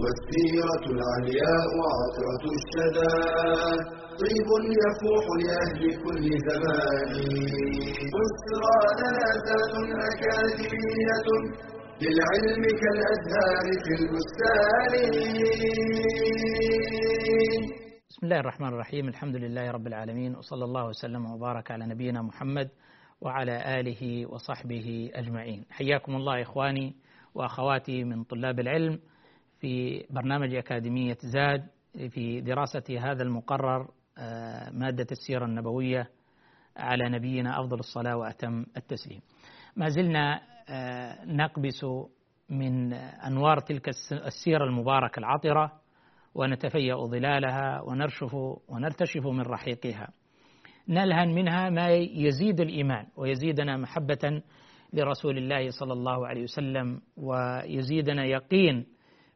والسيرة العلياء عطرة الشدى. طيب يفوح لأهل كل زمان. بسرى زاد أكاديمية للعلم كالأزهار في البستان. بسم الله الرحمن الرحيم. الحمد لله رب العالمين وصلى الله وسلم وبارك على نبينا محمد وعلى آله وصحبه أجمعين. حياكم الله إخواني وأخواتي من طلاب العلم. في برنامج أكاديمية زاد في دراسة هذا المقرر مادة السيرة النبوية على نبينا أفضل الصلاة وأتم التسليم. ما زلنا نقبس من أنوار تلك السيرة المباركة العطرة ونتفيأ ظلالها ونرشف ونرتشف من رحيقها. نلهن منها ما يزيد الإيمان ويزيدنا محبة لرسول الله صلى الله عليه وسلم ويزيدنا يقين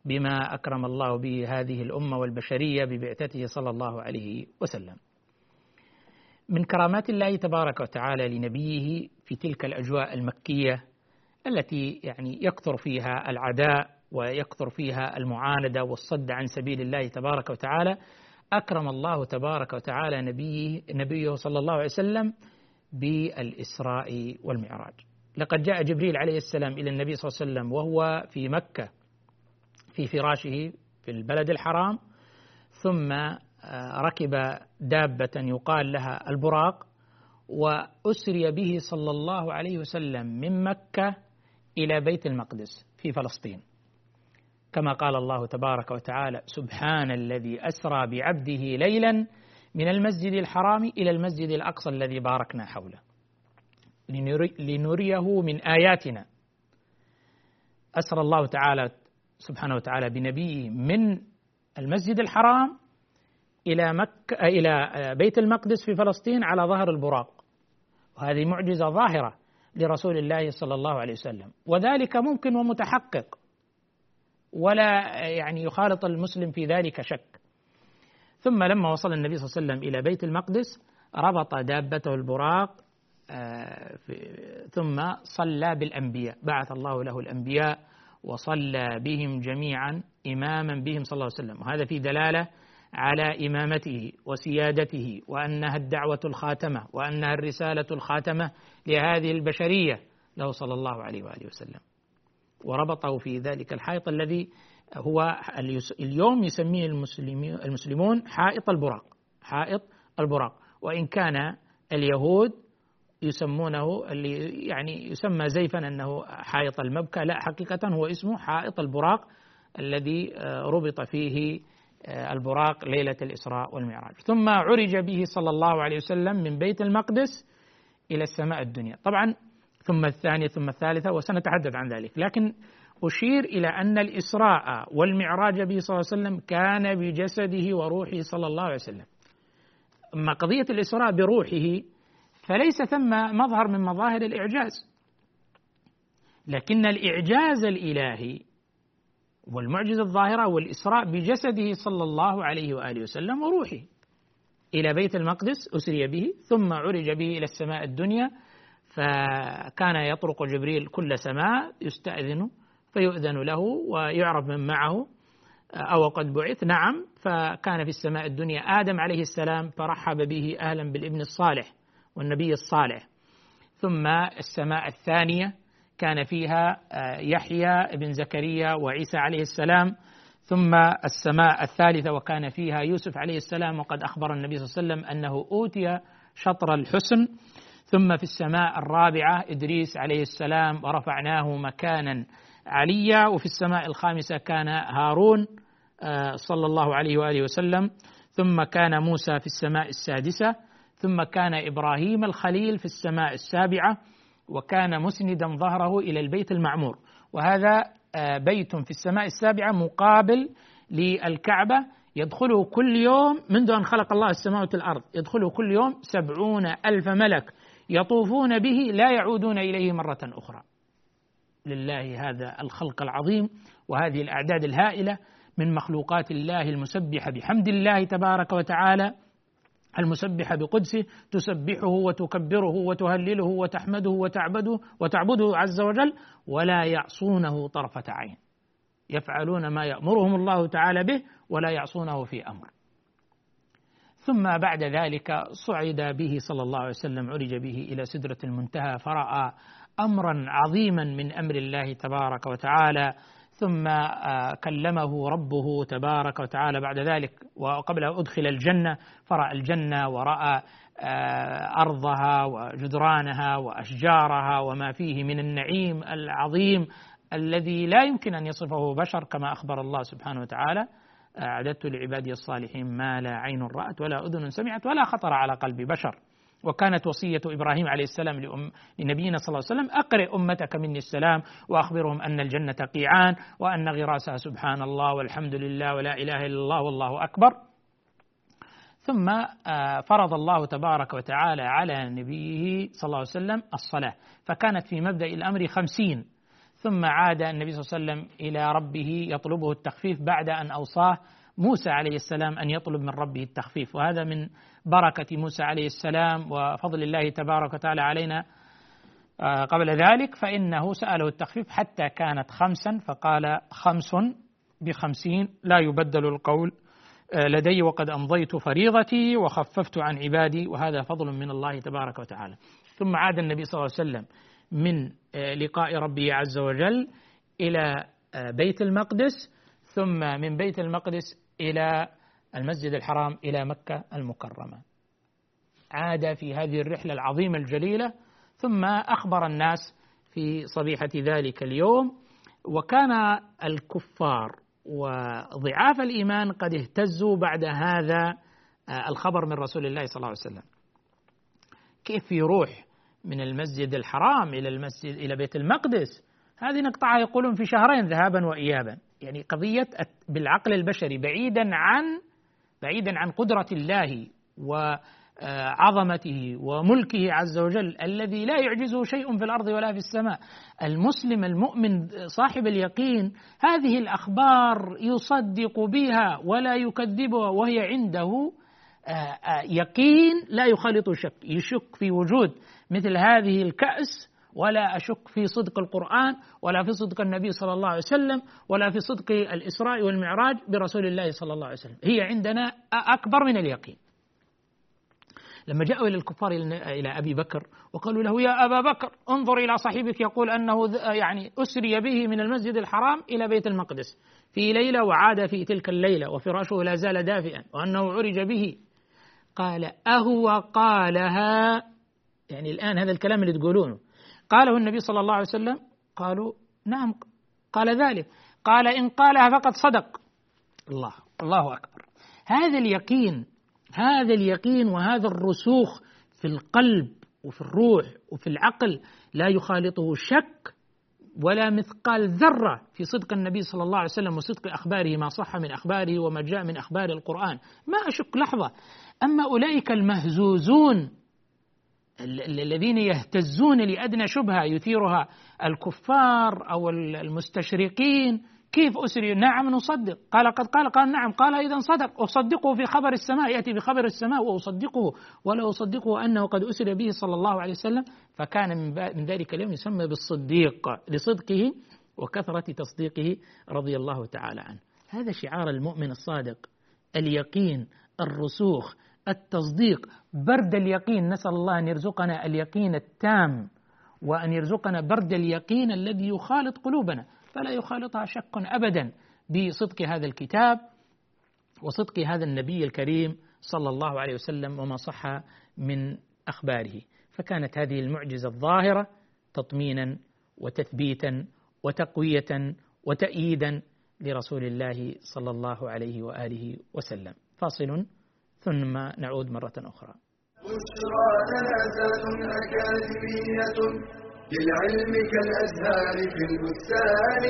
بما أكرم الله به هذه الأمة والبشرية ببعثته صلى الله عليه وسلم. من كرامات الله تبارك وتعالى لنبيه في تلك الأجواء المكية التي يعني يكثر فيها العداء ويكثر فيها المعاندة والصد عن سبيل الله تبارك وتعالى أكرم الله تبارك وتعالى نبيه, نبيه صلى الله عليه وسلم بالإسراء والمعراج. لقد جاء جبريل عليه السلام إلى النبي صلى الله عليه وسلم وهو في مكة. في فراشه في البلد الحرام ثم ركب دابة يقال لها البراق وأسري به صلى الله عليه وسلم من مكة إلى بيت المقدس في فلسطين. كما قال الله تبارك وتعالى سبحان الذي أسرى بعبده ليلا من المسجد الحرام إلى المسجد الأقصى الذي باركنا حوله. لنريه من آياتنا. أسرى الله تعالى سبحانه وتعالى بنبيه من المسجد الحرام إلى مكة إلى بيت المقدس في فلسطين على ظهر البراق. وهذه معجزة ظاهرة لرسول الله صلى الله عليه وسلم. وذلك ممكن ومتحقق. ولا يعني يخالط المسلم في ذلك شك. ثم لما وصل النبي صلى الله عليه وسلم إلى بيت المقدس ربط دابته البراق ثم صلى بالأنبياء. بعث الله له الأنبياء وصلى بهم جميعا إماما بهم صلى الله عليه وسلم. وهذا في دلالة على إمامته وسيادته وأنها الدعوة الخاتمة وأنها الرسالة الخاتمة لهذه البشرية له صلى الله عليه وآله وسلم. وربطه في ذلك الحائط الذي هو اليوم يسميه المسلمون حائط البراق. حائط البراق. وإن كان اليهود يسمونه اللي يعني يسمى زيفا أنه حائط المبكى. لا حقيقة هو اسمه حائط البراق الذي ربط فيه البراق ليلة الإسراء والمعراج. ثم عرج به صلى الله عليه وسلم من بيت المقدس إلى السماء الدنيا. طبعا ثم الثانية ثم الثالثة وسنتحدث عن ذلك. لكن أشير إلى أن الإسراء والمعراج به صلى الله عليه وسلم كان بجسده وروحه صلى الله عليه وسلم. أما قضية الإسراء بروحه فليس ثم مظهر من مظاهر الإعجاز. لكن الإعجاز الإلهي والمعجزة الظاهرة والإسراء بجسده صلى الله عليه وآله وسلم وروحه إلى بيت المقدس أسري به ثم عرج به إلى السماء الدنيا فكان يطرق جبريل كل سماء يستأذن فيؤذن له ويعرف من معه أو قد بعث. نعم فكان في السماء الدنيا آدم عليه السلام فرحب به أهلا بالابن الصالح. والنبي الصالح. ثم السماء الثانية كان فيها يحيى بن زكريا وعيسى عليه السلام. ثم السماء الثالثة وكان فيها يوسف عليه السلام. وقد أخبر النبي صلى الله عليه وسلم أنه أوتي شطر الحسن. ثم في السماء الرابعة إدريس عليه السلام. ورفعناه مكانا عليا. وفي السماء الخامسة كان هارون صلى الله عليه وآله وسلم. ثم كان موسى في السماء السادسة. ثم كان إبراهيم الخليل في السماء السابعة وكان مسندا ظهره إلى البيت المعمور. وهذا بيت في السماء السابعة مقابل للكعبة. يدخله كل يوم منذ أن خلق الله السماوات والأرض يدخله كل يوم سبعون ألف ملك يطوفون به لا يعودون إليه مرة أخرى. لله هذا الخلق العظيم وهذه الأعداد الهائلة من مخلوقات الله المسبحة بحمد الله تبارك وتعالى. المسبحة بقدسه تسبحه وتكبره وتهلله وتحمده وتعبده وتعبده عز وجل ولا يعصونه طرفة عين. يفعلون ما يأمرهم الله تعالى به ولا يعصونه في أمر. ثم بعد ذلك صعد به صلى الله عليه وسلم عرج به إلى سدرة المنتهى فرأى أمرا عظيما من أمر الله تبارك وتعالى ثم آه، كلمه ربه تبارك وتعالى بعد ذلك وقبل أن أدخل الجنة فرأى الجنة ورأى آه، أرضها وجدرانها وأشجارها وما فيه من النعيم العظيم الذي لا يمكن أن يصفه بشر كما أخبر الله سبحانه وتعالى أعددت لعبادي الصالحين ما لا عين رأت ولا أذن سمعت ولا خطر على قلب بشر. وكانت وصية إبراهيم عليه السلام لنبينا صلى الله عليه وسلم أقرئ أمتك مني السلام وأخبرهم أن الجنة قيعان وأن غراسها سبحان الله والحمد لله ولا إله إلا الله والله أكبر. ثم آه، فرض الله تبارك وتعالى على نبيه صلى الله عليه وسلم الصلاة فكانت في مبدأ الأمر خمسين. ثم عاد النبي صلى الله عليه وسلم إلى ربه يطلبه التخفيف بعد أن أوصاه موسى عليه السلام أن يطلب من ربه التخفيف وهذا من بركة موسى عليه السلام وفضل الله تبارك وتعالى علينا آه، قبل ذلك. فإنه سأله التخفيف حتى كانت خمسا فقال خمس بخمسين لا يبدل القول آه، لدي وقد أمضيت فريضتي وخففت عن عبادي وهذا فضل من الله تبارك وتعالى. ثم عاد النبي صلى الله عليه وسلم من آه، لقاء ربه عز وجل إلى بيت المقدس ثم من بيت المقدس إلى المسجد الحرام إلى مكة المكرمة. عاد في هذه الرحلة العظيمة الجليلة ثم أخبر الناس في صبيحة ذلك اليوم وكان الكفار وضعاف الإيمان قد اهتزوا بعد هذا آه، الخبر من رسول الله صلى الله عليه وسلم. كيف يروح من المسجد الحرام إلى المسجد إلى بيت المقدس؟ هذه نقطعها يقولون في شهرين ذهابا وإيابا. يعني قضية بالعقل البشري بعيدا عن بعيدا عن قدرة الله وعظمته وملكه عز وجل الذي لا يعجزه شيء في الأرض ولا في السماء. المسلم المؤمن صاحب اليقين هذه الأخبار يصدق بها ولا يكذبها وهي عنده آه، آه، يقين لا يخالط شك يشك في وجود مثل هذه الكأس ولا أشك في صدق القرآن ولا في صدق النبي صلى الله عليه وسلم ولا في صدق الإسراء والمعراج برسول الله صلى الله عليه وسلم. هي عندنا أكبر من اليقين. لما جاءوا إلى الكفار إلى أبي بكر وقالوا له يا أبا بكر انظر إلى صاحبك يقول أنه يعني أسري به من المسجد الحرام إلى بيت المقدس. في ليلة وعاد في تلك الليلة وفراشه لا زال دافئا وأنه عرج به. قال أهو قالها. يعني الآن هذا الكلام اللي تقولونه. قاله النبي صلى الله عليه وسلم قالوا نعم قال ذلك. قال إن قالها فقد صدق. الله الله أكبر. هذا اليقين هذا اليقين وهذا الرسوخ في القلب وفي الروح وفي العقل لا يخالطه شك ولا مثقال ذرة في صدق النبي صلى الله عليه وسلم وصدق أخباره ما صح من أخباره وما جاء من أخبار القرآن. ما أشك لحظة. أما أولئك المهزوزون الذين يهتزون لأدنى شبهة يثيرها الكفار أو المستشرقين. كيف أسري؟ نعم نصدق. قال قد قال قال نعم. قال إذا صدق. أصدقه في خبر السماء يأتي بخبر السماء وأصدقه ولا أصدقه أنه قد أسري به صلى الله عليه وسلم. فكان من ذلك اليوم يسمى بالصديق لصدقه وكثرة تصديقه رضي الله تعالى عنه. هذا شعار المؤمن الصادق اليقين الرسوخ التصديق. برد اليقين نسأل الله أن يرزقنا اليقين التام وأن يرزقنا برد اليقين الذي يخالط قلوبنا. فلا يخالطها شك أبدا بصدق هذا الكتاب وصدق هذا النبي الكريم صلى الله عليه وسلم وما صح من أخباره. فكانت هذه المعجزة الظاهرة تطمينا وتثبيتا وتقوية وتأييدا لرسول الله صلى الله عليه وآله وسلم. فاصل ثم نعود مرة أخرى. بشرى أكاديمية للعلم كالأزهار في البستان.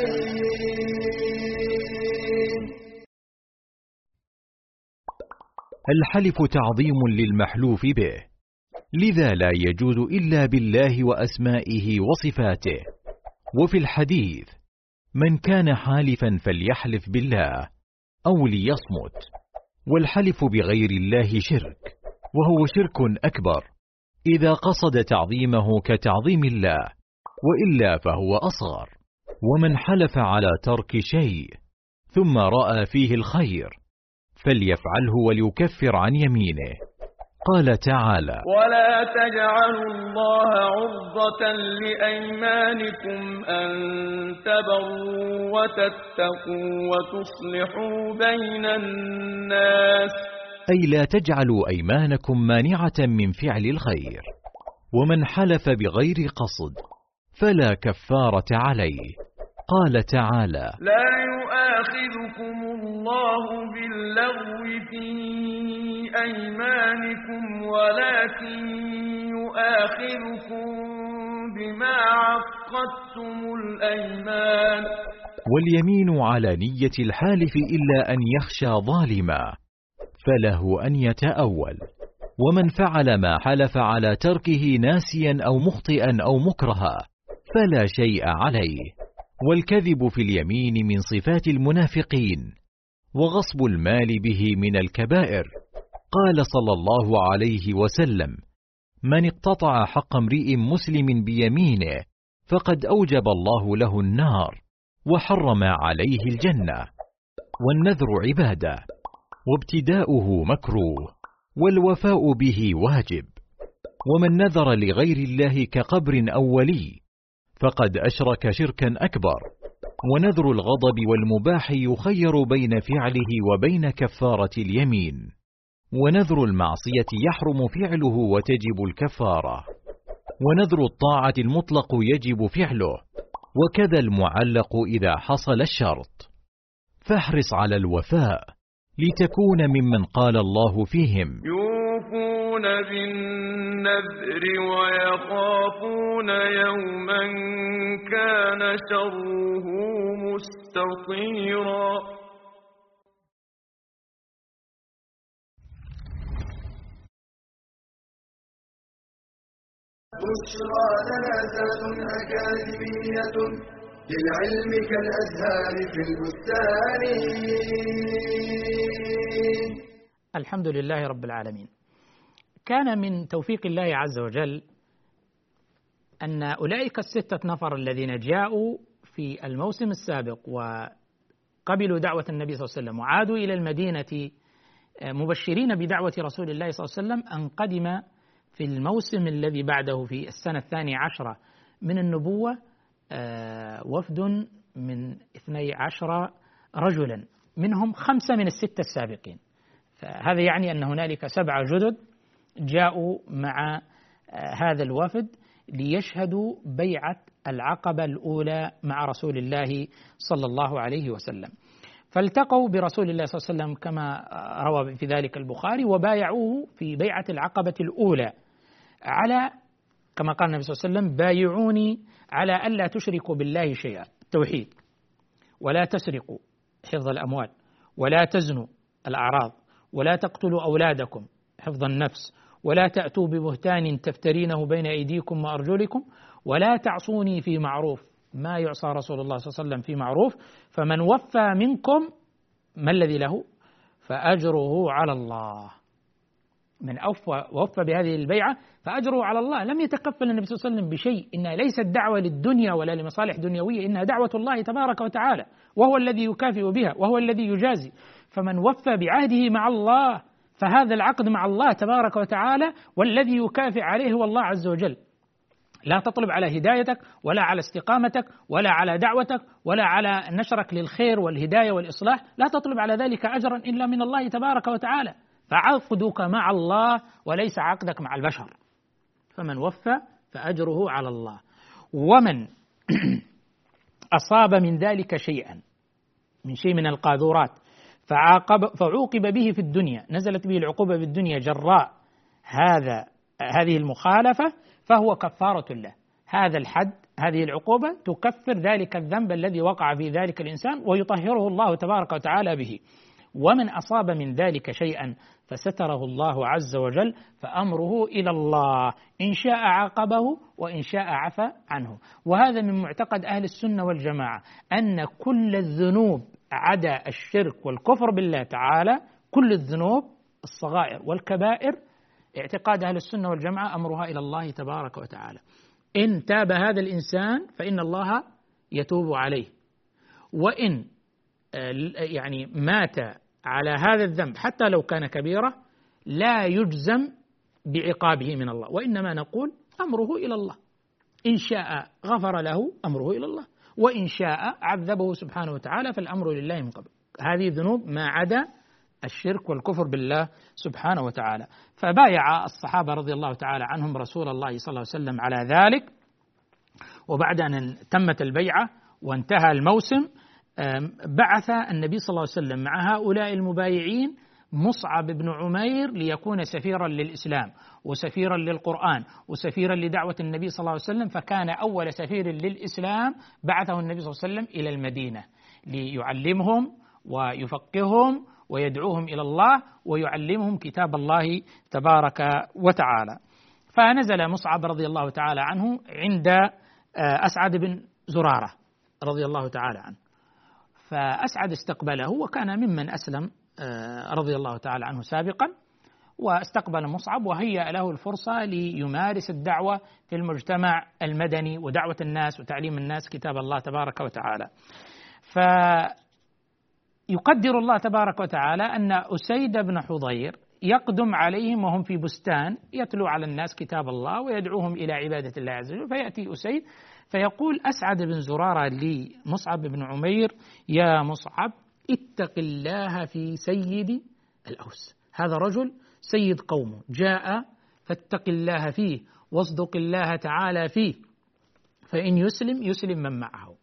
الحلف تعظيم للمحلوف به لذا لا يجوز إلا بالله وأسمائه وصفاته. وفي الحديث من كان حالفا فليحلف بالله أو ليصمت. والحلف بغير الله شرك وهو شرك أكبر. إذا قصد تعظيمه كتعظيم الله وإلا فهو أصغر. ومن حلف على ترك شيء ثم رأى فيه الخير فليفعله وليكفر عن يمينه. قال تعالى ولا تجعلوا الله عرضة لأيمانكم أن تبروا وتتقوا وتصلحوا بين الناس أي لا تجعلوا أيمانكم مانعة من فعل الخير ومن حلف بغير قصد فلا كفارة عليه. قال تعالى لا يؤاخذكم الله باللغو في أيمانكم ولكن يؤاخذكم بما عقدتم الأيمان. واليمين على نية الحالف إلا أن يخشى ظالما فله أن يتأول. ومن فعل ما حلف على تركه ناسيا أو مخطئا أو مكرها فلا شيء عليه. والكذب في اليمين من صفات المنافقين وغصب المال به من الكبائر. قال صلى الله عليه وسلم من اقتطع حق امرئ مسلم بيمينه فقد أوجب الله له النار وحرم عليه الجنة. والنذر عبادة وابتداؤه مكروه والوفاء به واجب. ومن نذر لغير الله كقبر أو ولي فقد أشرك شركا أكبر. ونذر الغضب والمباح يخير بين فعله وبين كفارة اليمين. ونذر المعصية يحرم فعله وتجب الكفارة. ونذر الطاعة المطلق يجب فعله. وكذا المعلق إذا حصل الشرط. فاحرص على الوفاء لتكون ممن قال الله فيهم. يوفون بالنذر ويخافون يوما كان شره مستطيرا بشرى لنا أكاديمية للعلم كالأزهار في البستان. الحمد لله رب العالمين. كان من توفيق الله عز وجل أن أولئك الستة نفر الذين جاءوا في الموسم السابق وقبلوا دعوة النبي صلى الله عليه وسلم وعادوا إلى المدينة مبشرين بدعوة رسول الله صلى الله عليه وسلم أن قدم في الموسم الذي بعده في السنة الثانية عشرة من النبوة وفد من اثني عشر رجلا منهم خمسة من الستة السابقين. فهذا يعني أن هنالك سبعة جدد جاءوا مع هذا الوفد ليشهدوا بيعة العقبة الأولى مع رسول الله صلى الله عليه وسلم. فالتقوا برسول الله صلى الله عليه وسلم كما روى في ذلك البخاري وبايعوه في بيعة العقبة الأولى على كما قال النبي صلى الله عليه وسلم بايعوني على ألا تشركوا بالله شيئا. التوحيد ولا تسرقوا حفظ الأموال. ولا تزنوا الأعراض. ولا تقتلوا أولادكم حفظ النفس. ولا تأتوا ببهتان تفترينه بين أيديكم وأرجلكم ولا تعصوني في معروف. ما يعصى رسول الله صلى الله عليه وسلم في معروف. فمن وفى منكم ما الذي له؟ فأجره على الله. من أوفى ووفى بهذه البيعة فأجره على الله. لم يتكفل النبي صلى الله عليه وسلم بشيء. إنها ليست دعوة للدنيا ولا لمصالح دنيوية. إنها دعوة الله تبارك وتعالى. وهو الذي يكافئ بها. وهو الذي يجازي. فمن وفى بعهده مع الله فهذا العقد مع الله تبارك وتعالى والذي يكافئ عليه هو الله عز وجل لا تطلب على هدايتك ولا على استقامتك ولا على دعوتك ولا على نشرك للخير والهداية والإصلاح، لا تطلب على ذلك أجرا إلا من الله تبارك وتعالى، فعقدك مع الله وليس عقدك مع البشر. فمن وفى فأجره على الله. ومن أصاب من ذلك شيئا من شيء من القاذورات فعاقب فعوقب به في الدنيا، نزلت به العقوبة في الدنيا جراء هذا هذه المخالفة فهو كفارة له. هذا الحد هذه العقوبة تكفر ذلك الذنب الذي وقع في ذلك الإنسان ويطهره الله تبارك وتعالى به. ومن أصاب من ذلك شيئا فستره الله عز وجل فأمره إلى الله. إن شاء عاقبه وإن شاء عفى عنه. وهذا من معتقد أهل السنة والجماعة أن كل الذنوب عدا الشرك والكفر بالله تعالى كل الذنوب الصغائر والكبائر اعتقاد أهل السنة والجماعة أمرها إلى الله تبارك وتعالى. إن تاب هذا الإنسان فإن الله يتوب عليه. وإن يعني مات على هذا الذنب حتى لو كان كبيرة لا يجزم بعقابه من الله. وإنما نقول أمره إلى الله. إن شاء غفر له أمره إلى الله. وإن شاء عذبه سبحانه وتعالى فالأمر لله من قبل. هذه ذنوب ما عدا الشرك والكفر بالله سبحانه وتعالى. فبايع الصحابة رضي الله تعالى عنهم رسول الله صلى الله عليه وسلم على ذلك. وبعد أن تمت البيعة وانتهى الموسم بعث النبي صلى الله عليه وسلم مع هؤلاء المبايعين مصعب بن عمير ليكون سفيرا للإسلام وسفيرا للقرآن وسفيرا لدعوة النبي صلى الله عليه وسلم فكان أول سفير للإسلام بعثه النبي صلى الله عليه وسلم إلى المدينة ليعلمهم ويفقههم ويدعوهم إلى الله ويعلمهم كتاب الله تبارك وتعالى. فنزل مصعب رضي الله تعالى عنه عند أسعد بن زرارة رضي الله تعالى عنه. فأسعد استقبله وكان ممن أسلم رضي الله تعالى عنه سابقا واستقبل مصعب وهيأ له الفرصة ليمارس الدعوة في المجتمع المدني ودعوة الناس وتعليم الناس كتاب الله تبارك وتعالى. ف يقدر الله تبارك وتعالى أن أسيد بن حضير يقدم عليهم وهم في بستان يتلو على الناس كتاب الله ويدعوهم إلى عبادة الله عز وجل فيأتي أسيد فيقول أسعد بن زرارة لمصعب بن عمير يا مصعب اتق الله في سيد الأوس. هذا رجل سيد قومه. جاء فاتق الله فيه واصدق الله تعالى فيه فإن يسلم يسلم من معه.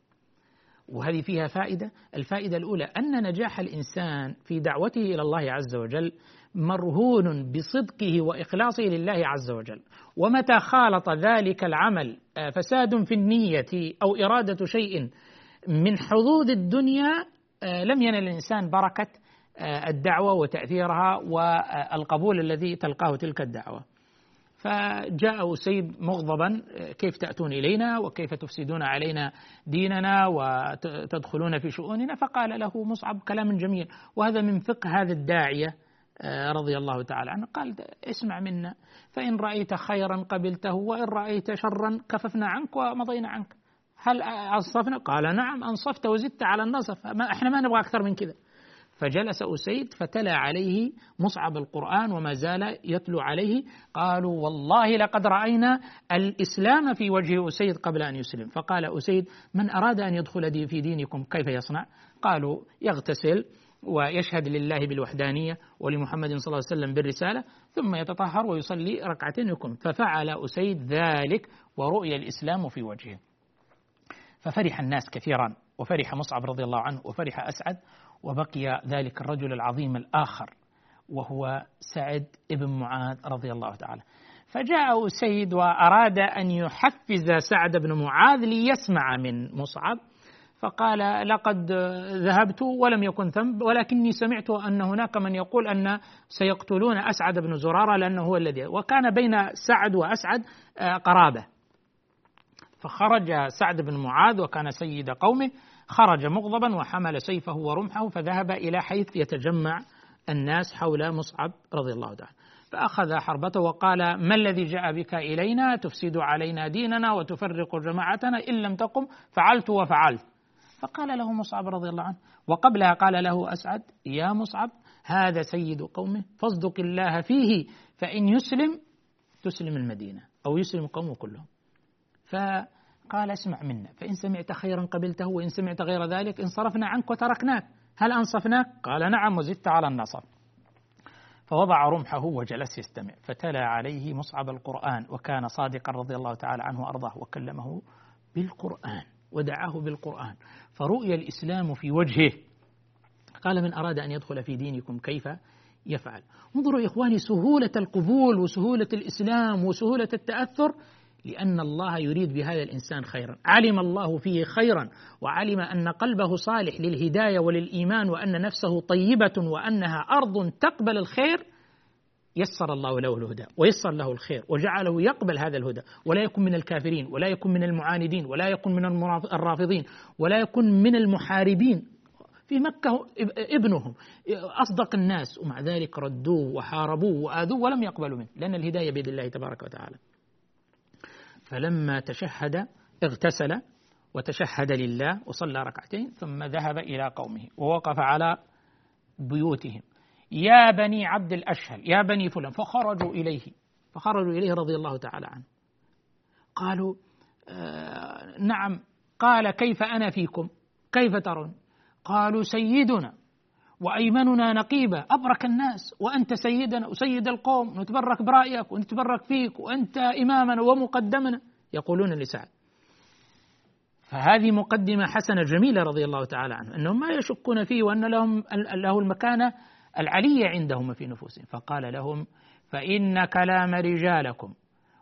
وهذه فيها فائدة. الفائدة الأولى أن نجاح الإنسان في دعوته إلى الله عز وجل مرهون بصدقه وإخلاصه لله عز وجل. ومتى خالط ذلك العمل فساد في النية أو إرادة شيء من حظوظ الدنيا لم ينل الإنسان بركة الدعوة وتأثيرها والقبول الذي تلقاه تلك الدعوة. فجاء أسيد مغضبا كيف تأتون إلينا وكيف تفسدون علينا ديننا وتدخلون في شؤوننا؟ فقال له مصعب كلام جميل وهذا من فقه هذا الداعية رضي الله تعالى عنه. قال اسمع منا فإن رأيت خيرا قبلته وإن رأيت شرا كففنا عنك ومضينا عنك. هل أنصفنا؟ قال نعم أنصفت وزدت على النصف ما إحنا ما نبغى أكثر من كذا. فجلس أسيد فتلا عليه مصعب القرآن وما زال يتلو عليه. قالوا والله لقد رأينا الإسلام في وجه أسيد قبل أن يسلم. فقال أسيد من أراد أن يدخل في دينكم كيف يصنع؟ قالوا يغتسل ويشهد لله بالوحدانية ولمحمد صلى الله عليه وسلم بالرسالة ثم يتطهر ويصلي ركعتين يكون. ففعل أسيد ذلك ورؤي الإسلام في وجهه. ففرح الناس كثيرا. وفرح مصعب رضي الله عنه. وفرح أسعد. وبقي ذلك الرجل العظيم الآخر وهو سعد بن معاذ رضي الله تعالى. فجاء أسيد وأراد أن يحفز سعد بن معاذ ليسمع من مصعب فقال لقد ذهبت ولم يكن ذنب ولكني سمعت أن هناك من يقول أن سيقتلون أسعد بن زرارة لأنه هو الذي وكان بين سعد وأسعد قرابة. فخرج سعد بن معاذ وكان سيد قومه خرج مغضبا وحمل سيفه ورمحه فذهب إلى حيث يتجمع الناس حول مصعب رضي الله تعالى فأخذ حربته وقال ما الذي جاء بك إلينا؟ تفسد علينا ديننا وتفرق جماعتنا إن لم تقم فعلت وفعلت. فقال له مصعب رضي الله عنه وقبلها قال له أسعد يا مصعب هذا سيد قومه فاصدق الله فيه فإن يسلم تسلم المدينة أو يسلم قومه كلهم. فقال اسمع منا فإن سمعت خيرا قبلته وإن سمعت غير ذلك انصرفنا عنك وتركناك. هل أنصفناك؟ قال نعم وزدت على النصر فوضع رمحه وجلس يستمع فتلا عليه مصعب القرآن وكان صادقا رضي الله تعالى عنه وأرضاه وكلمه بالقرآن ودعاه بالقرآن. فرؤي الإسلام في وجهه. قال من أراد أن يدخل في دينكم كيف يفعل؟ انظروا إخواني سهولة القبول وسهولة الإسلام وسهولة التأثر لأن الله يريد بهذا الإنسان خيرا. علم الله فيه خيرا وعلم أن قلبه صالح للهداية وللإيمان وأن نفسه طيبة وأنها أرض تقبل الخير. يسر الله له الهدى ويسر له الخير وجعله يقبل هذا الهدى. ولا يكون من الكافرين ولا يكون من المعاندين ولا يكون من الرافضين ولا يكون من المحاربين. في مكة ابنهم أصدق الناس ومع ذلك ردوه وحاربوه وآذوه ولم يقبلوا منه. لأن الهداية بيد الله تبارك وتعالى. فلما تشهد اغتسل وتشهد لله وصلى ركعتين ثم ذهب إلى قومه ووقف على بيوتهم. يا بني عبد الأشهل يا بني فلان فخرجوا إليه. فخرجوا إليه رضي الله تعالى عنه. قالوا آه نعم قال كيف أنا فيكم؟ كيف ترون؟ قالوا سيدنا. وأيمننا نقيبة. أبرك الناس. وأنت سيدنا وسيد القوم. نتبرك برأيك ونتبرك فيك. وأنت إمامنا ومقدمنا. يقولون لسعد. فهذه مقدمة حسنة جميلة رضي الله تعالى عنه. أنهم ما يشكون فيه وأن لهم له المكانة العلية عندهم في نفوسهم. فقال لهم فإن كلام رجالكم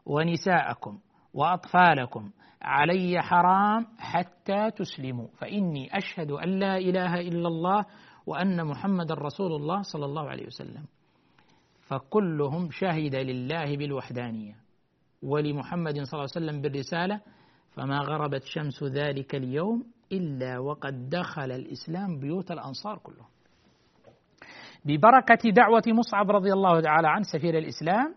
ونساءكم وأطفالكم علي حرام حتى تسلموا. فإني أشهد أن لا إله إلا الله وأن محمد رسول الله صلى الله عليه وسلم. فكلهم شهد لله بالوحدانية. ولمحمد صلى الله عليه وسلم بالرسالة فما غربت شمس ذلك اليوم إلا وقد دخل الإسلام بيوت الأنصار كلهم. ببركة دعوة مصعب رضي الله تعالى عنه سفير الإسلام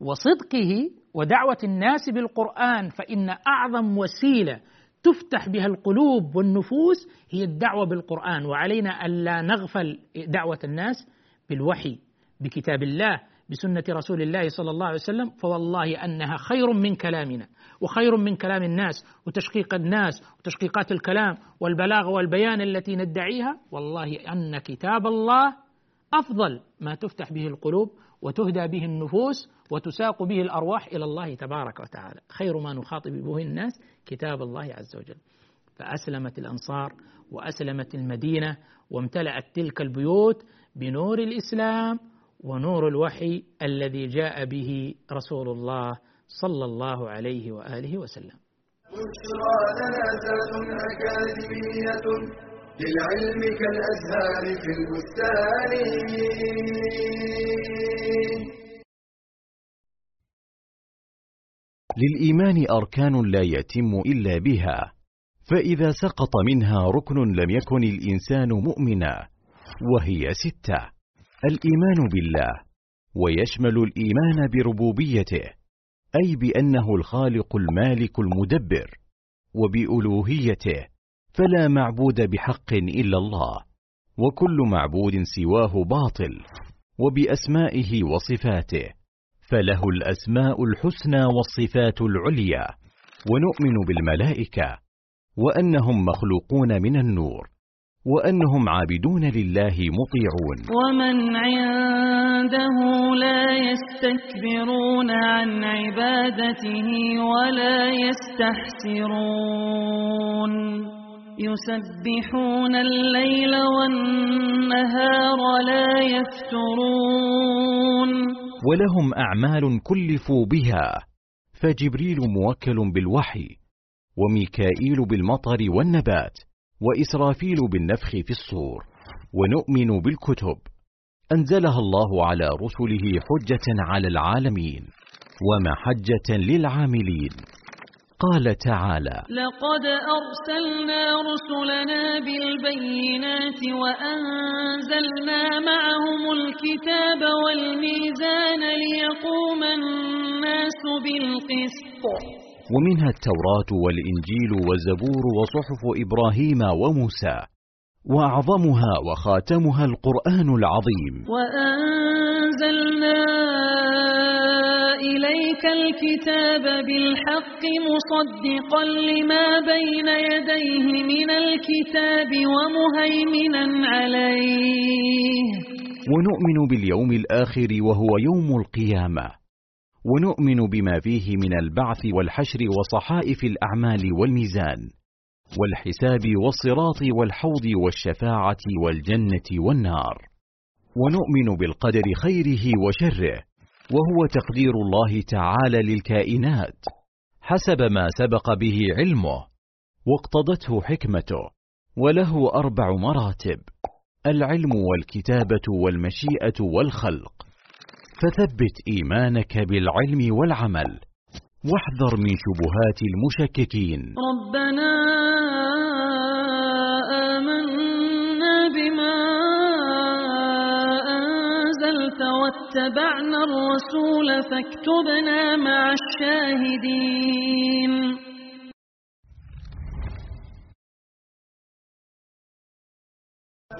وصدقه ودعوة الناس بالقرآن فإن أعظم وسيلة تفتح بها القلوب والنفوس هي الدعوة بالقرآن وعلينا ألا نغفل دعوة الناس بالوحي بكتاب الله بسنة رسول الله صلى الله عليه وسلم فوالله أنها خير من كلامنا وخير من كلام الناس وتشقيق الناس وتشقيقات الكلام والبلاغة والبيان التي ندعيها والله أن كتاب الله أفضل ما تفتح به القلوب وتهدى به النفوس وتساق به الأرواح إلى الله تبارك وتعالى. خير ما نخاطب به الناس كتاب الله عز وجل. فأسلمت الأنصار وأسلمت المدينة وامتلأت تلك البيوت بنور الإسلام ونور الوحي الذي جاء به رسول الله صلى الله عليه وآله وسلم. بشرى أكاديمية للعلم كالأزهار في البستان. للإيمان أركان لا يتم إلا بها فإذا سقط منها ركن لم يكن الإنسان مؤمنا وهي ستة. الإيمان بالله ويشمل الإيمان بربوبيته أي بأنه الخالق المالك المدبر وبألوهيته فلا معبود بحق إلا الله وكل معبود سواه باطل وبأسمائه وصفاته. فله الأسماء الحسنى والصفات العليا ونؤمن بالملائكة وأنهم مخلوقون من النور وأنهم عابدون لله مطيعون. ومن عنده لا يستكبرون عن عبادته ولا يستحسرون. يسبحون الليل والنهار لا يفترون. ولهم أعمال كلفوا بها. فجبريل موكل بالوحي وميكائيل بالمطر والنبات وإسرافيل بالنفخ في الصور ونؤمن بالكتب. أنزلها الله على رسله حجة على العالمين ومحجة للعاملين. قال تعالى لقد أرسلنا رسلنا بالبينات وأنزلنا معهم الكتاب والميزان ليقوم الناس بالقسط. ومنها التوراة والإنجيل والزبور وصحف إبراهيم وموسى وأعظمها وخاتمها القرآن العظيم. وأنزلنا إليك الكتاب بالحق مصدقا لما بين يديه من الكتاب ومهيمنا عليه. ونؤمن باليوم الآخر وهو يوم القيامة. ونؤمن بما فيه من البعث والحشر وصحائف الأعمال والميزان. والحساب والصراط والحوض والشفاعة والجنة والنار. ونؤمن بالقدر خيره وشره. وهو تقدير الله تعالى للكائنات حسب ما سبق به علمه واقتضته حكمته وله أربع مراتب العلم والكتابة والمشيئة والخلق. فثبت إيمانك بالعلم والعمل واحذر من شبهات المشككين. ربنا واتبعنا الرسول فاكتبنا مع الشاهدين.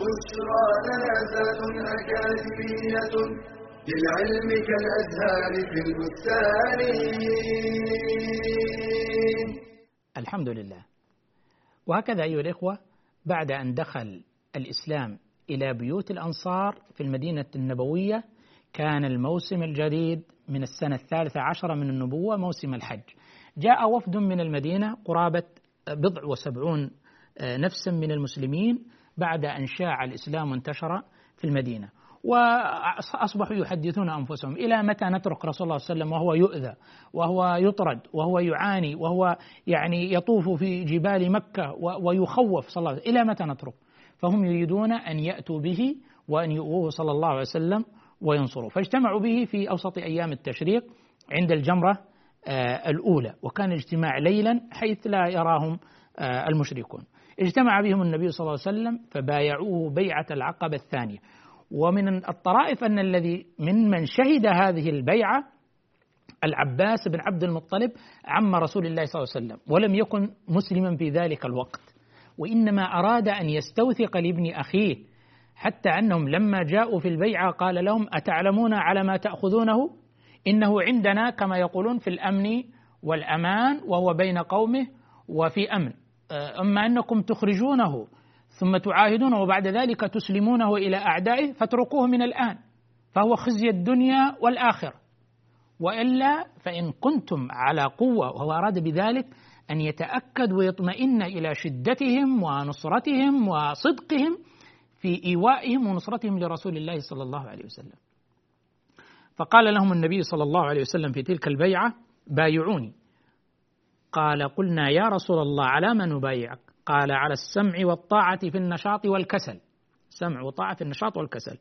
بشرى لنا ذات أكاديمية للعلم كالأزهار في البستان. الحمد لله. وهكذا أيها الإخوة بعد أن دخل الإسلام إلى بيوت الأنصار في المدينة النبوية كان الموسم الجديد من السنة الثالثة عشرة من النبوة موسم الحج. جاء وفد من المدينة قرابة بضع وسبعون نفسا من المسلمين بعد أن شاع الإسلام وانتشر في المدينة. وأصبحوا يحدثون أنفسهم. إلى متى نترك رسول الله صلى الله عليه وسلم وهو يؤذى وهو يطرد وهو يعاني وهو يعني يطوف في جبال مكة ويخوف صلى الله عليه وسلم؟ إلى متى نترك؟ فهم يريدون أن يأتوا به وأن يؤوه صلى الله عليه وسلم وينصروا. فاجتمعوا به في أوسط أيام التشريق عند الجمرة الأولى وكان اجتماع ليلا حيث لا يراهم المشركون. اجتمع بهم النبي صلى الله عليه وسلم فبايعوه بيعة العقبة الثانية. ومن الطرائف أن الذي من من شهد هذه البيعة العباس بن عبد المطلب عم رسول الله صلى الله عليه وسلم ولم يكن مسلما في ذلك الوقت. وإنما أراد أن يستوثق لابن أخيه حتى أنهم لما جاءوا في البيعة قال لهم أتعلمون على ما تأخذونه؟ إنه عندنا كما يقولون في الأمن والأمان وهو بين قومه وفي أمن. أما أنكم تخرجونه ثم تعاهدونه وبعد ذلك تسلمونه إلى أعدائه فاتركوه من الآن فهو خزي الدنيا والآخرة. وإلا فإن كنتم على قوة وهو أراد بذلك أن يتأكد ويطمئن إلى شدتهم ونصرتهم وصدقهم في إيوائهم ونصرتهم لرسول الله صلى الله عليه وسلم. فقال لهم النبي صلى الله عليه وسلم في تلك البيعة بايعوني. قال قلنا يا رسول الله على ما نبايعك؟ قال على السمع والطاعة في النشاط والكسل. سمع وطاعة في النشاط والكسل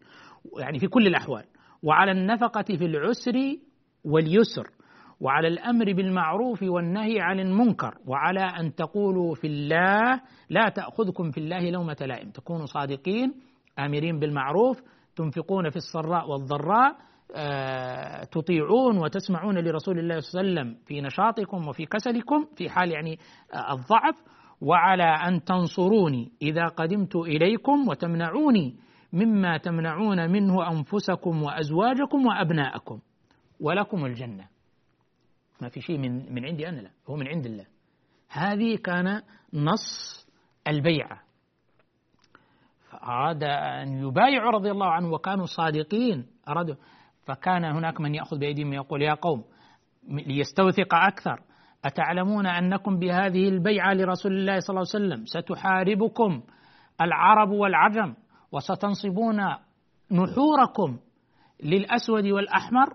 يعني في كل الأحوال. وعلى النفقة في العسر واليسر. وعلى الأمر بالمعروف والنهي عن المنكر وعلى أن تقولوا في الله لا تأخذكم في الله لومة لائم. تكونوا صادقين آمرين بالمعروف تنفقون في السراء والضراء آه، تطيعون وتسمعون لرسول الله صلى الله عليه وسلم في نشاطكم وفي كسلكم في حال يعني آه، الضعف. وعلى أن تنصروني إذا قدمت إليكم وتمنعوني مما تمنعون منه أنفسكم وأزواجكم وأبناءكم. ولكم الجنة. ما في شيء من من عندي أنا لا هو من عند الله. هذه كان نص البيعة. فأراد أن يبايعوا رضي الله عنه وكانوا صادقين. أرادوا فكان هناك من يأخذ بأيديهم يقول يا قوم ليستوثق أكثر. أتعلمون أنكم بهذه البيعة لرسول الله صلى الله عليه وسلم؟ ستحاربكم العرب والعجم وستنصبون نحوركم للأسود والأحمر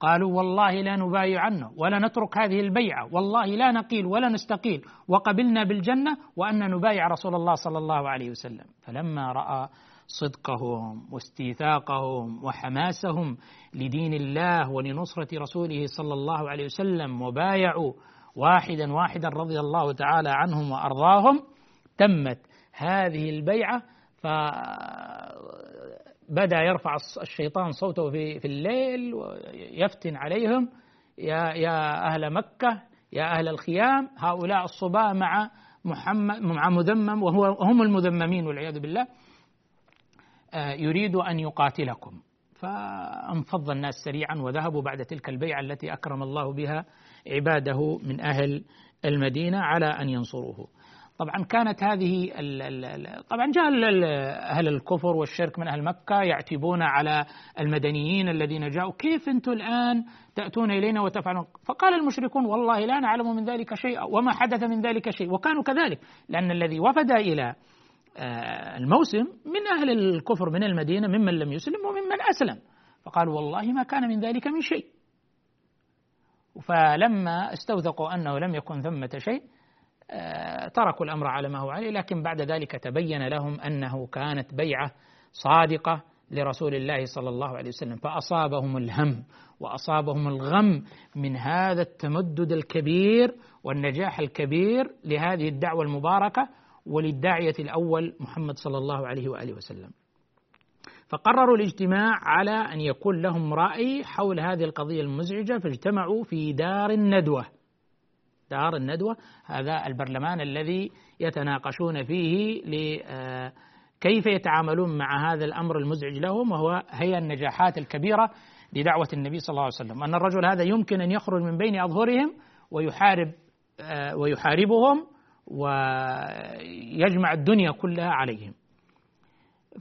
قالوا والله لا نبايع عنه ولا نترك هذه البيعة. والله لا نقيل ولا نستقيل. وقبلنا بالجنة وأن نبايع رسول الله صلى الله عليه وسلم. فلما رأى صدقهم واستيثاقهم وحماسهم لدين الله ولنصرة رسوله صلى الله عليه وسلم وبايعوا واحدا واحدا رضي الله تعالى عنهم وأرضاهم تمت هذه البيعة. فبدأ يرفع الشيطان صوته في, في الليل ويفتن عليهم. يا, يا أهل مكة يا أهل الخيام هؤلاء الصباة مع محمد مع مذمم وهو هم المذممين والعياذ بالله. يريد أن يقاتلكم. فانفض الناس سريعا وذهبوا بعد تلك البيعة التي أكرم الله بها عباده من أهل المدينة على أن ينصروه. طبعا كانت هذه ال ال طبعا جاء أهل الكفر والشرك من أهل مكة يعتبون على المدنيين الذين جاءوا. كيف أنتم الآن تأتون إلينا وتفعلون؟ فقال المشركون والله لا نعلم من ذلك شيئا وما حدث من ذلك شيء. وكانوا كذلك لأن الذي وفد إلى الموسم من أهل الكفر من المدينة ممن لم يسلم وممن أسلم. فقالوا والله ما كان من ذلك من شيء. فلما استوثقوا أنه لم يكن ثمة شيء آه، تركوا الأمر على ما هو عليه لكن بعد ذلك تبين لهم أنه كانت بيعة صادقة لرسول الله صلى الله عليه وسلم. فأصابهم الهم وأصابهم الغم من هذا التمدد الكبير والنجاح الكبير لهذه الدعوة المباركة وللداعية الأول محمد صلى الله عليه وآله وسلم. فقرروا الاجتماع على أن يكون لهم رأي حول هذه القضية المزعجة فاجتمعوا في دار الندوة. دار الندوة هذا البرلمان الذي يتناقشون فيه كيف يتعاملون مع هذا الأمر المزعج لهم وهو هي النجاحات الكبيرة لدعوة النبي صلى الله عليه وسلم. أن الرجل هذا يمكن أن يخرج من بين أظهرهم ويحارب ويحاربهم ويجمع الدنيا كلها عليهم.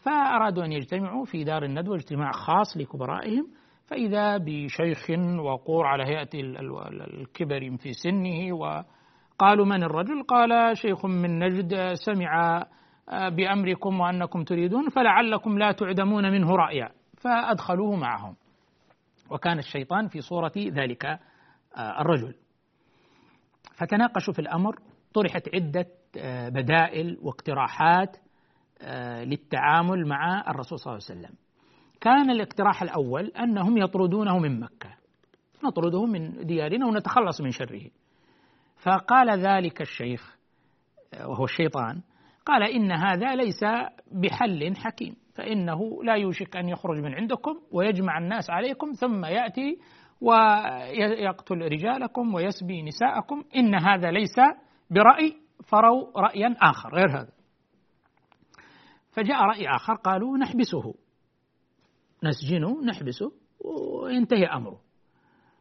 فأرادوا أن يجتمعوا في دار الندوة اجتماع خاص لكبرائهم. فإذا بشيخ وقور على هيئة الكبر في سنه وقالوا من الرجل؟ قال شيخ من نجد سمع بأمركم وأنكم تريدون فلعلكم لا تعدمون منه رأيا. فأدخلوه معهم. وكان الشيطان في صورة ذلك الرجل. فتناقشوا في الأمر طرحت عدة بدائل واقتراحات للتعامل مع الرسول صلى الله عليه وسلم. كان الاقتراح الأول أنهم يطردونه من مكة. نطرده من ديارنا ونتخلص من شره. فقال ذلك الشيخ وهو الشيطان قال إن هذا ليس بحل حكيم فإنه لا يوشك أن يخرج من عندكم ويجمع الناس عليكم ثم يأتي ويقتل رجالكم ويسبي نساءكم. إن هذا ليس برأي فروا رأيا آخر غير هذا. فجاء رأي آخر قالوا نحبسه. نسجنه نحبسه وينتهي أمره.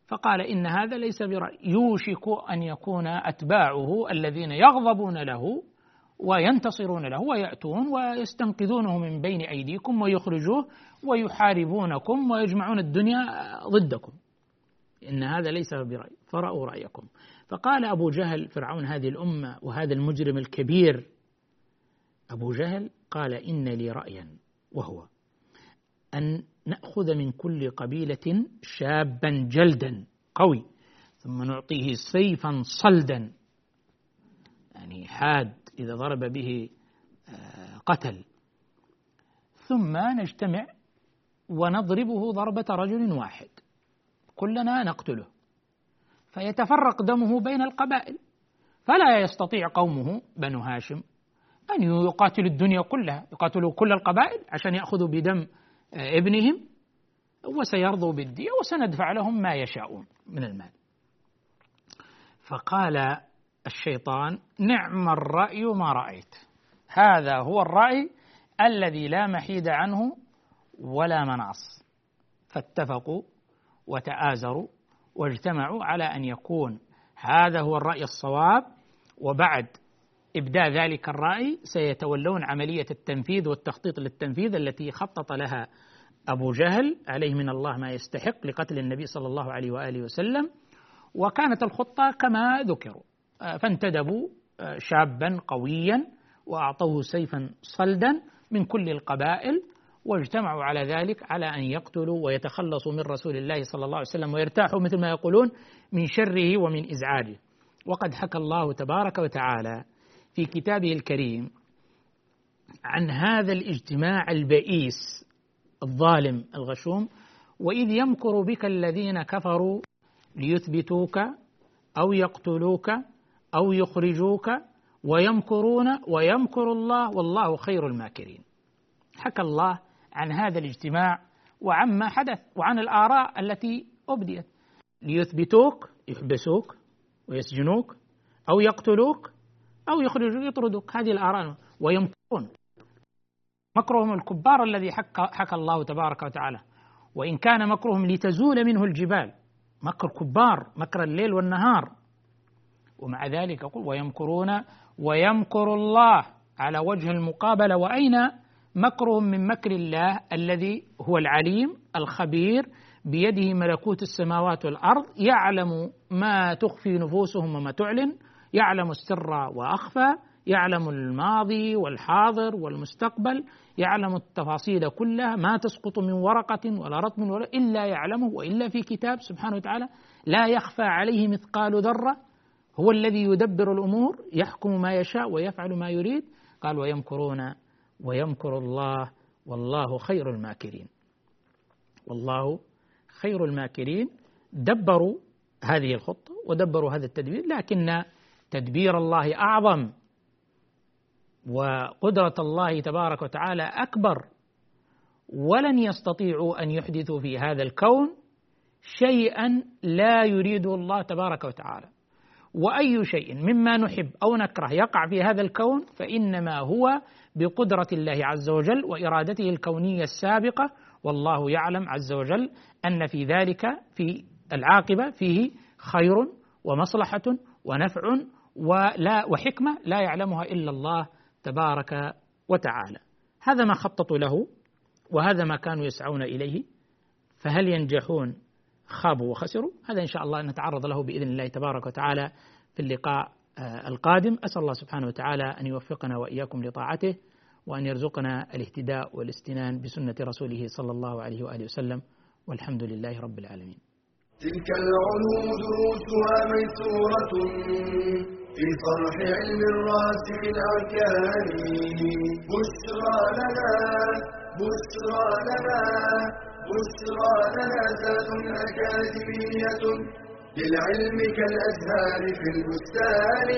فقال إن هذا ليس برأي يوشك أن يكون أتباعه الذين يغضبون له وينتصرون له ويأتون ويستنقذونه من بين أيديكم ويخرجوه ويحاربونكم ويجمعون الدنيا ضدكم. إن هذا ليس برأي فرأوا رأيكم. فقال أبو جهل فرعون هذه الأمة وهذا المجرم الكبير أبو جهل قال إن لي رأيا وهو أن نأخذ من كل قبيلة شابا جلدا قوي ثم نعطيه سيفا صلدا. يعني حاد إذا ضرب به آه، قتل. ثم نجتمع ونضربه ضربة رجل واحد. كلنا نقتله. فيتفرق دمه بين القبائل. فلا يستطيع قومه بنو هاشم أن يقاتلوا الدنيا كلها يقاتلوا كل القبائل عشان يأخذوا بدم ابنهم وسيرضوا بالدية وسندفع لهم ما يشاءون من المال. فقال الشيطان نعم الرأي ما رأيت. هذا هو الرأي الذي لا محيد عنه ولا مناص. فاتفقوا وتآزروا واجتمعوا على أن يكون هذا هو الرأي الصواب. وبعد إبداء ذلك الرأي سيتولون عملية التنفيذ والتخطيط للتنفيذ التي خطط لها أبو جهل عليه من الله ما يستحق لقتل النبي صلى الله عليه وآله وسلم. وكانت الخطة كما ذكروا فانتدبوا شابا قويا وأعطوه سيفا صلدا من كل القبائل واجتمعوا على ذلك على أن يقتلوا ويتخلصوا من رسول الله صلى الله عليه وسلم ويرتاحوا مثل ما يقولون من شره ومن إزعاجه. وقد حكى الله تبارك وتعالى في كتابه الكريم عن هذا الاجتماع البئيس الظالم الغشوم وإذ يمكر بك الذين كفروا ليثبتوك أو يقتلوك أو يخرجوك ويمكرون ويمكر الله والله خير الماكرين. حكى الله عن هذا الاجتماع وعما حدث وعن الآراء التي أبديت. ليثبتوك يحبسوك ويسجنوك أو يقتلوك أو يخرجوك يطردوك هذه الآراء ويمكرون. مكرهم الكبار الذي حكى الله تبارك وتعالى. وإن كان مكرهم لتزول منه الجبال. مكر كبار مكر الليل والنهار. ومع ذلك يقول ويمكرون ويمكر الله على وجه المقابلة. وأين مكرهم من مكر الله الذي هو العليم الخبير بيده ملكوت السماوات والأرض يعلم ما تخفي نفوسهم وما تعلن. يعلم السر وأخفى يعلم الماضي والحاضر والمستقبل يعلم التفاصيل كلها ما تسقط من ورقة ولا رطم ولا إلا يعلمه وإلا في كتاب سبحانه وتعالى لا يخفى عليه مثقال ذرة هو الذي يدبر الأمور يحكم ما يشاء ويفعل ما يريد. قال ويمكرون ويمكر الله والله خير الماكرين. والله خير الماكرين دبروا هذه الخطة ودبروا هذا التدبير لكن تدبير الله أعظم وقدرة الله تبارك وتعالى أكبر ولن يستطيعوا أن يحدثوا في هذا الكون شيئا لا يريده الله تبارك وتعالى. وأي شيء مما نحب أو نكره يقع في هذا الكون فإنما هو بقدرة الله عز وجل وإرادته الكونية السابقة والله يعلم عز وجل أن في ذلك في العاقبة فيه خير ومصلحة ونفع ولا وحكمة لا يعلمها إلا الله تبارك وتعالى. هذا ما خططوا له وهذا ما كانوا يسعون إليه. فهل ينجحون؟ خابوا وخسروا. هذا إن شاء الله نتعرض له بإذن الله تبارك وتعالى في اللقاء آه، القادم. أسأل الله سبحانه وتعالى أن يوفقنا وإياكم لطاعته وأن يرزقنا الاهتداء والاستنان بسنة رسوله صلى الله عليه وآله وسلم. والحمد لله رب العالمين. تلك العلوم دروسها ميسورة في صرح علم الراسخ الأركان. بشرى لنا بشرى لنا بشرى لنا ذات أكاديمية للعلم كالأزهار في البستان.